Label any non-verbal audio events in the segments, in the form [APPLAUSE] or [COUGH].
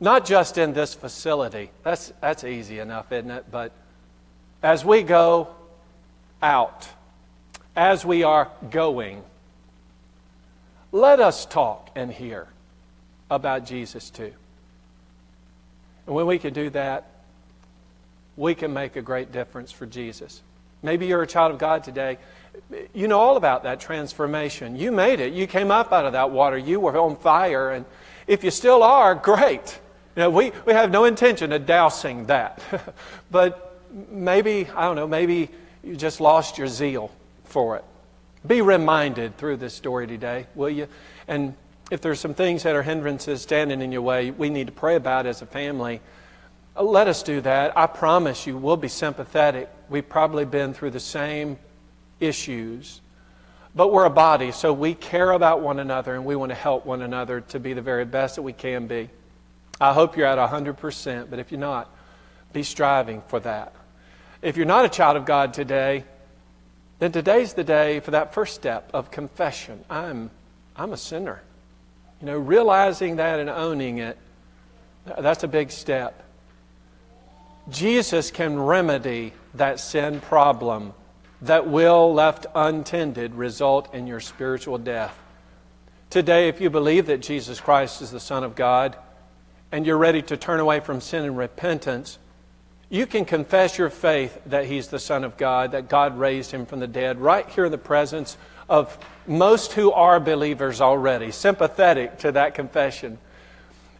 not just in this facility. That's, that's easy enough, isn't it? But as we go out, as we are going, let us talk and hear about Jesus too. And when we can do that, we can make a great difference for Jesus. Maybe you're a child of God today. You know all about that transformation. You made it. You came up out of that water. You were on fire. And if you still are, great. You know, we, we have no intention of dousing that. [LAUGHS] but maybe, I don't know, maybe you just lost your zeal for it. Be reminded through this story today, will you? And if there's some things that are hindrances standing in your way, we need to pray about as a family. Let us do that. I promise you, we'll be sympathetic. We've probably been through the same issues, but we're a body, so we care about one another and we want to help one another to be the very best that we can be. I hope you're at 100%, but if you're not, be striving for that. If you're not a child of God today, then today's the day for that first step of confession. I'm, I'm a sinner. You know, realizing that and owning it, that's a big step. Jesus can remedy that sin problem that will, left untended, result in your spiritual death. Today, if you believe that Jesus Christ is the Son of God and you're ready to turn away from sin and repentance, you can confess your faith that He's the Son of God, that God raised Him from the dead, right here in the presence of most who are believers already, sympathetic to that confession.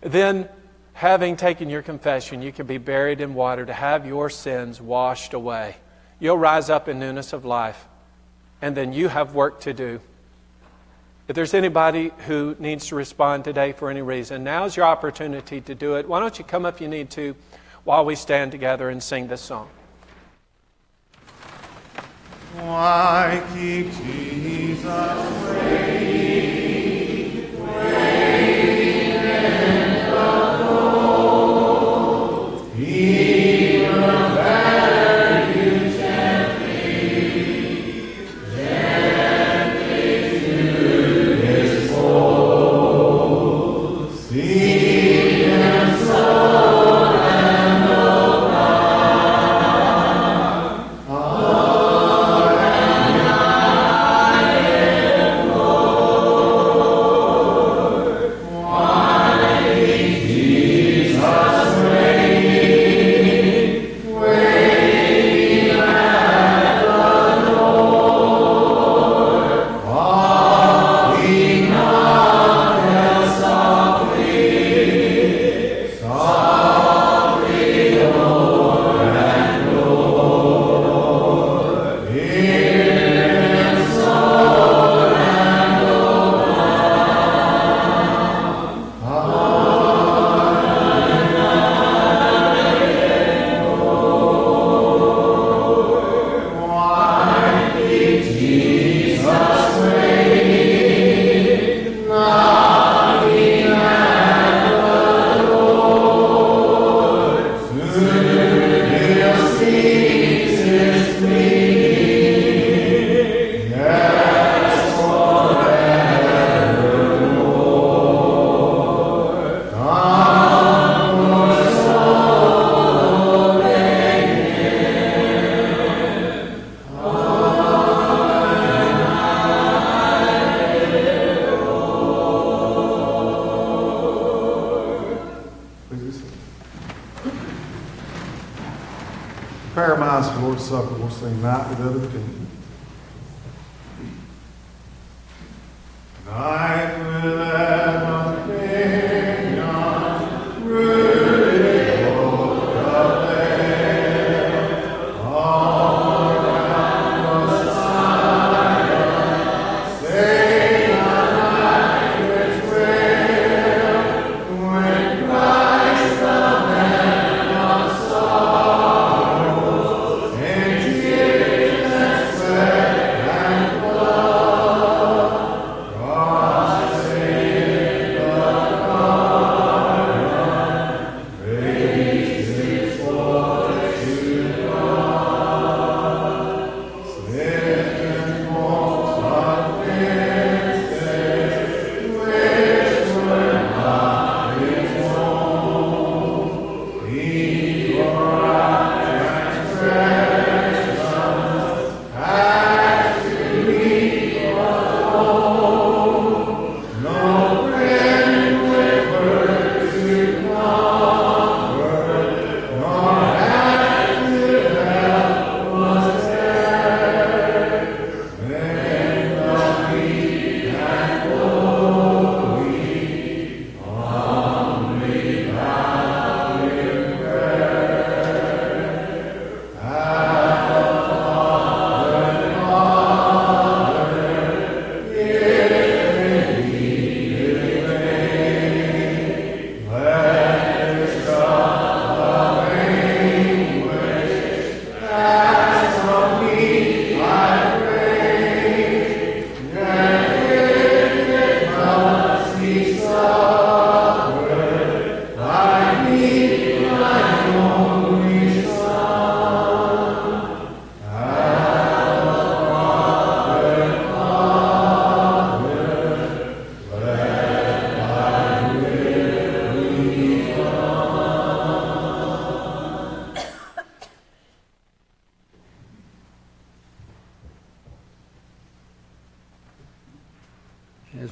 Then having taken your confession, you can be buried in water to have your sins washed away. You'll rise up in newness of life, and then you have work to do. If there's anybody who needs to respond today for any reason, now's your opportunity to do it. Why don't you come up if you need to while we stand together and sing this song? Why keep Jesus Supper. suffer will seem right with other people.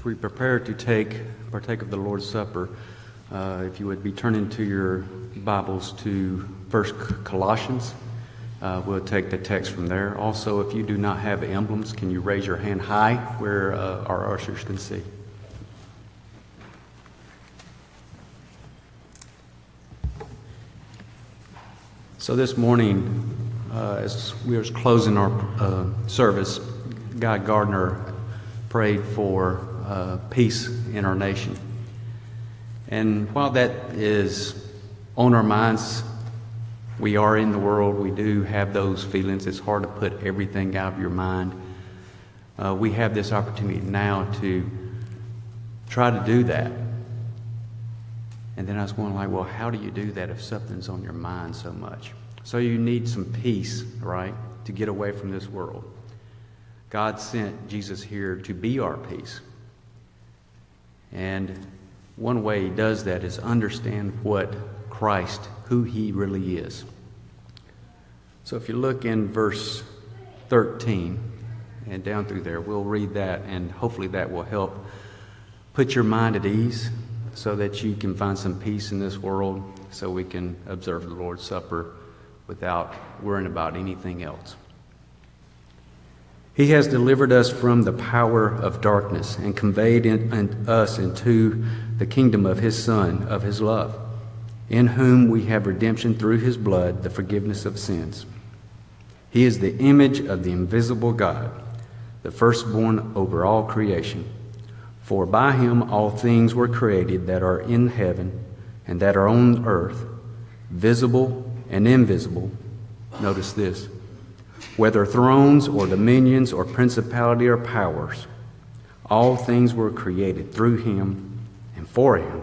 We prepare to take partake of the Lord's Supper, uh, if you would be turning to your Bibles to First Colossians, uh, we'll take the text from there. Also, if you do not have emblems, can you raise your hand high where uh, our ushers can see? So this morning, uh, as we were closing our uh, service, Guy Gardner prayed for uh, peace in our nation. And while that is on our minds, we are in the world, we do have those feelings. It's hard to put everything out of your mind. Uh, we have this opportunity now to try to do that. And then I was going like, well, how do you do that if something's on your mind so much? So you need some peace, right, to get away from this world. God sent Jesus here to be our peace. And one way he does that is understand what Christ, who he really is. So if you look in verse 13 and down through there, we'll read that, and hopefully that will help put your mind at ease so that you can find some peace in this world so we can observe the Lord's Supper without worrying about anything else. He has delivered us from the power of darkness and conveyed in, in us into the kingdom of His Son, of His love, in whom we have redemption through His blood, the forgiveness of sins. He is the image of the invisible God, the firstborn over all creation. For by him all things were created that are in heaven and that are on earth, visible and invisible. Notice this whether thrones or dominions or principality or powers, all things were created through him and for him.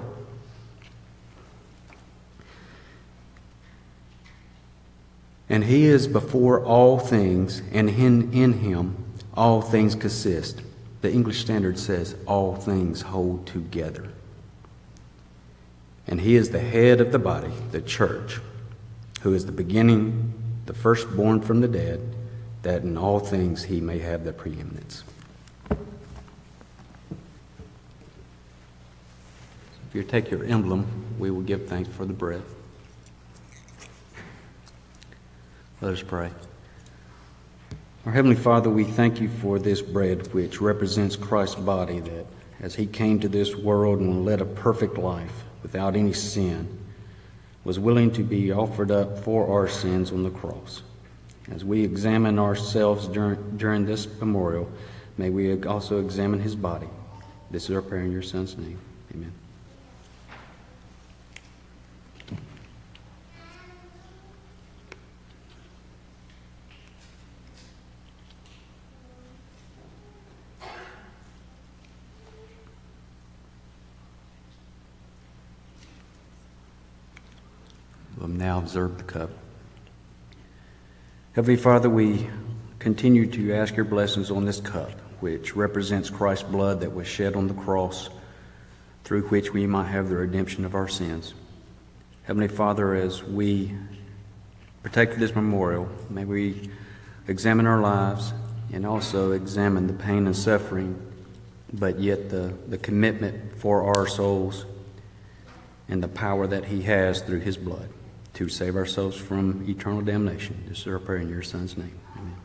And he is before all things, and in, in him all things consist. The English Standard says, all things hold together. And he is the head of the body, the church, who is the beginning, the firstborn from the dead, that in all things he may have the preeminence. If you take your emblem, we will give thanks for the bread. Let us pray. Our Heavenly Father, we thank you for this bread which represents Christ's body that as he came to this world and led a perfect life without any sin, was willing to be offered up for our sins on the cross. As we examine ourselves during, during this memorial, may we also examine his body. This is our prayer in your Son's name. Amen. Now observe the cup. Heavenly Father, we continue to ask your blessings on this cup, which represents Christ's blood that was shed on the cross, through which we might have the redemption of our sins. Heavenly Father, as we partake of this memorial, may we examine our lives and also examine the pain and suffering, but yet the, the commitment for our souls and the power that He has through His blood to save ourselves from eternal damnation. This is our prayer in your Son's name. Amen.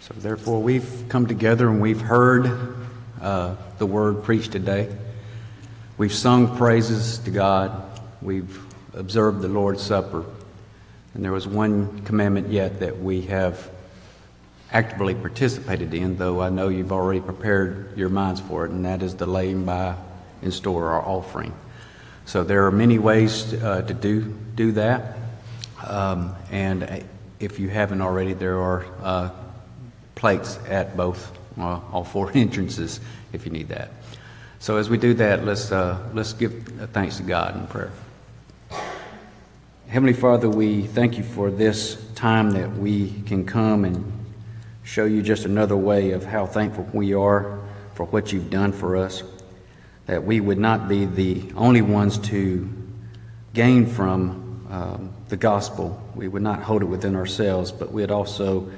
So, therefore, we've come together and we've heard uh, the word preached today. We've sung praises to God. We've observed the Lord's Supper. And there was one commandment yet that we have actively participated in, though I know you've already prepared your minds for it, and that is the laying by in store our offering. So there are many ways uh, to do, do that. Um, and if you haven't already, there are uh, plates at both, uh, all four [LAUGHS] entrances if you need that. So as we do that, let's, uh, let's give thanks to God in prayer. Heavenly Father, we thank you for this time that we can come and show you just another way of how thankful we are for what you've done for us, that we would not be the only ones to gain from um, the gospel. We would not hold it within ourselves, but we'd also,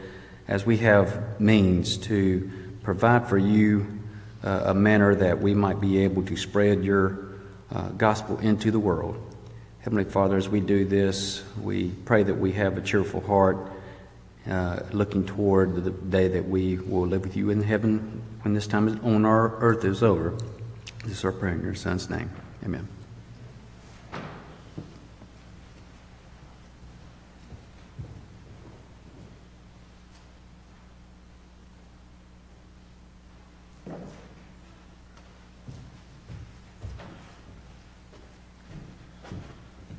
as we have means, to provide for you uh, a manner that we might be able to spread your uh, gospel into the world. Heavenly Father, as we do this, we pray that we have a cheerful heart, uh, looking toward the day that we will live with you in heaven when this time on our earth is over. This is our prayer in your Son's name. Amen.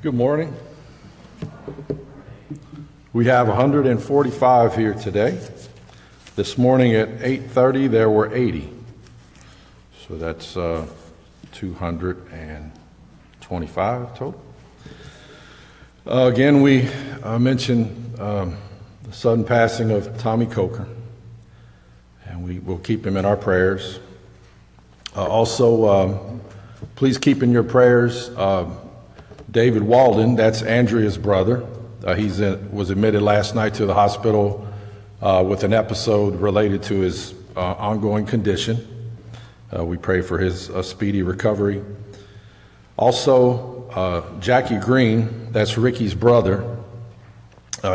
Good morning. We have 145 here today. This morning at 8:30 there were 80. So that's uh, 225 total. Uh, again, we uh, mentioned um, the sudden passing of Tommy Coker, and we will keep him in our prayers. Uh, also, um, please keep in your prayers uh, David Walden, that's Andrea's brother. Uh, he was admitted last night to the hospital uh, with an episode related to his uh, ongoing condition. Uh, we pray for his uh, speedy recovery. Also, uh, Jackie Green, that's Ricky's brother.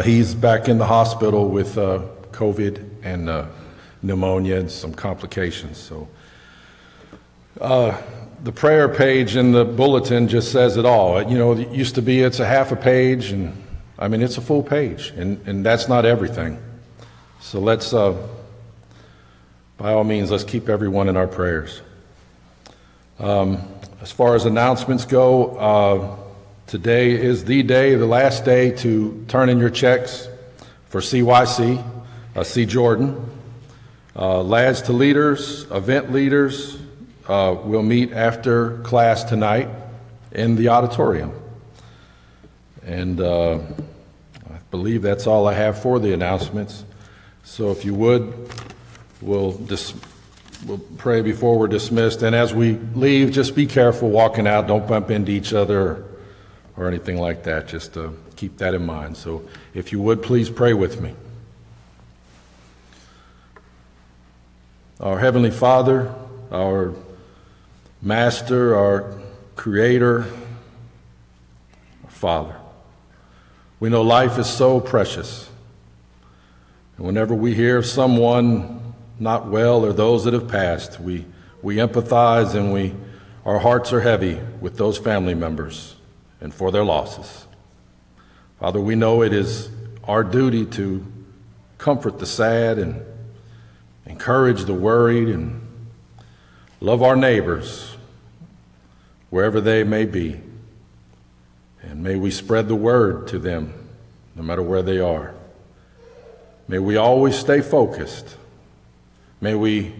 he's back in the hospital with COVID and pneumonia and some complications. So, the prayer page in the bulletin just says it all. You know, it used to be it's a half a page, and I mean, it's a full page, and, and that's not everything. So let's, uh, by all means, let's keep everyone in our prayers. Um, as far as announcements go, uh, today is the day, the last day to turn in your checks for CYC, uh, C. Jordan. Uh, lads to leaders, event leaders, uh, will meet after class tonight in the auditorium. And uh, I believe that's all I have for the announcements. So if you would, we'll, dis- we'll pray before we're dismissed. And as we leave, just be careful walking out. Don't bump into each other or anything like that. Just uh, keep that in mind. So if you would, please pray with me. Our Heavenly Father, our Master, our Creator, our Father. We know life is so precious. And whenever we hear of someone not well or those that have passed, we, we empathize and we, our hearts are heavy with those family members and for their losses. Father, we know it is our duty to comfort the sad and encourage the worried and love our neighbors wherever they may be. And may we spread the word to them, no matter where they are. May we always stay focused. May we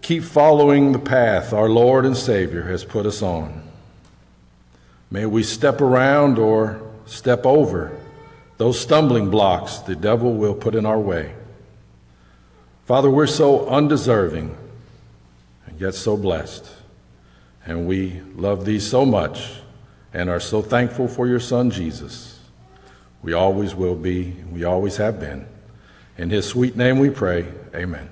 keep following the path our Lord and Savior has put us on. May we step around or step over those stumbling blocks the devil will put in our way. Father, we're so undeserving and yet so blessed. And we love thee so much and are so thankful for your Son, Jesus. We always will be, and we always have been. In his sweet name we pray, amen.